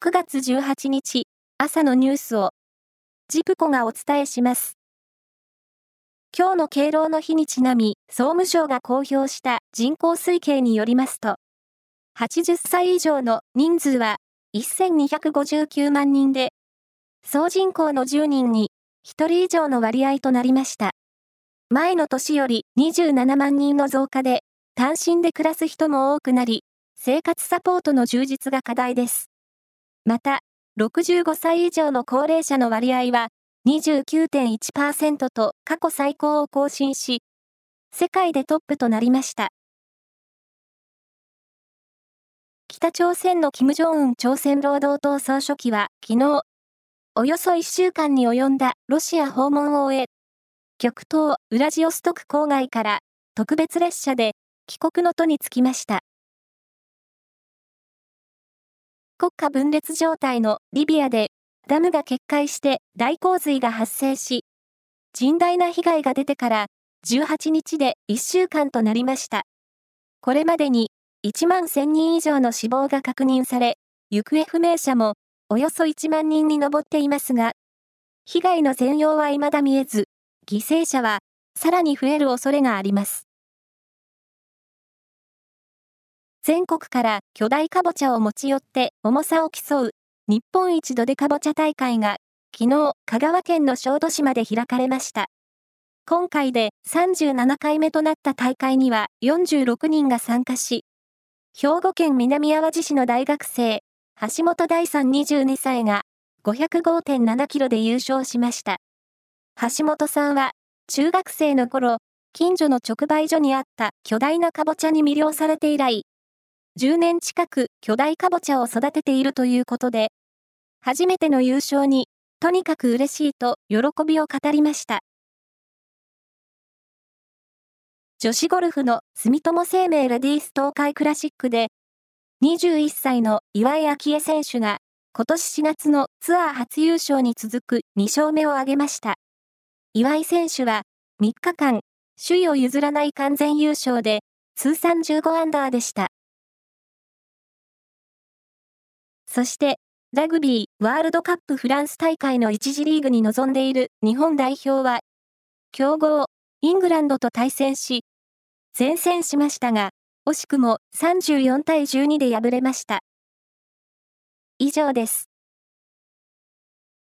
9月18日朝のニュースをジプコがお伝えします。今日の敬老の日にちなみ、総務省が公表した人口推計によりますと、80歳以上の人数は1259万人で、総人口の10人に1人以上の割合となりました。前の年より27万人の増加で、単身で暮らす人も多くなり、生活サポートの充実が課題です。また、65歳以上の高齢者の割合は29.1%と過去最高を更新し、世界でトップとなりました。北朝鮮の金正恩朝鮮労働党総書記は昨日、およそ1週間に及んだロシア訪問を終え、極東ウラジオストク郊外から特別列車で帰国の途に着きました。国家分裂状態のリビアでダムが決壊して大洪水が発生し、甚大な被害が出てから18日で1週間となりました。これまでに1万1000人以上の死亡が確認され、行方不明者もおよそ1万人に上っていますが、被害の全容は未だ見えず、犠牲者はさらに増える恐れがあります。全国から巨大かぼちゃを持ち寄って重さを競う日本一どでかぼちゃ大会が昨日香川県の小豆島で開かれました。今回で37回目となった大会には46人が参加し、兵庫県南淡路市の大学生、橋本大さん22歳が505.7キロで優勝しました。橋本さんは中学生の頃、近所の直売所にあった巨大なかぼちゃに魅了されて以来、10年近く巨大かぼちゃを育てているということで、初めての優勝に、とにかく嬉しいと喜びを語りました。女子ゴルフの住友生命レディース東海クラシックで、21歳の岩井明愛選手が、今年4月のツアー初優勝に続く2勝目を挙げました。岩井選手は、3日間、首位を譲らない完全優勝で、通算15アンダーでした。そして、ラグビーワールドカップフランス大会の1次リーグに臨んでいる日本代表は、強豪イングランドと対戦し、前線しましたが、惜しくも34対12で敗れました。以上です。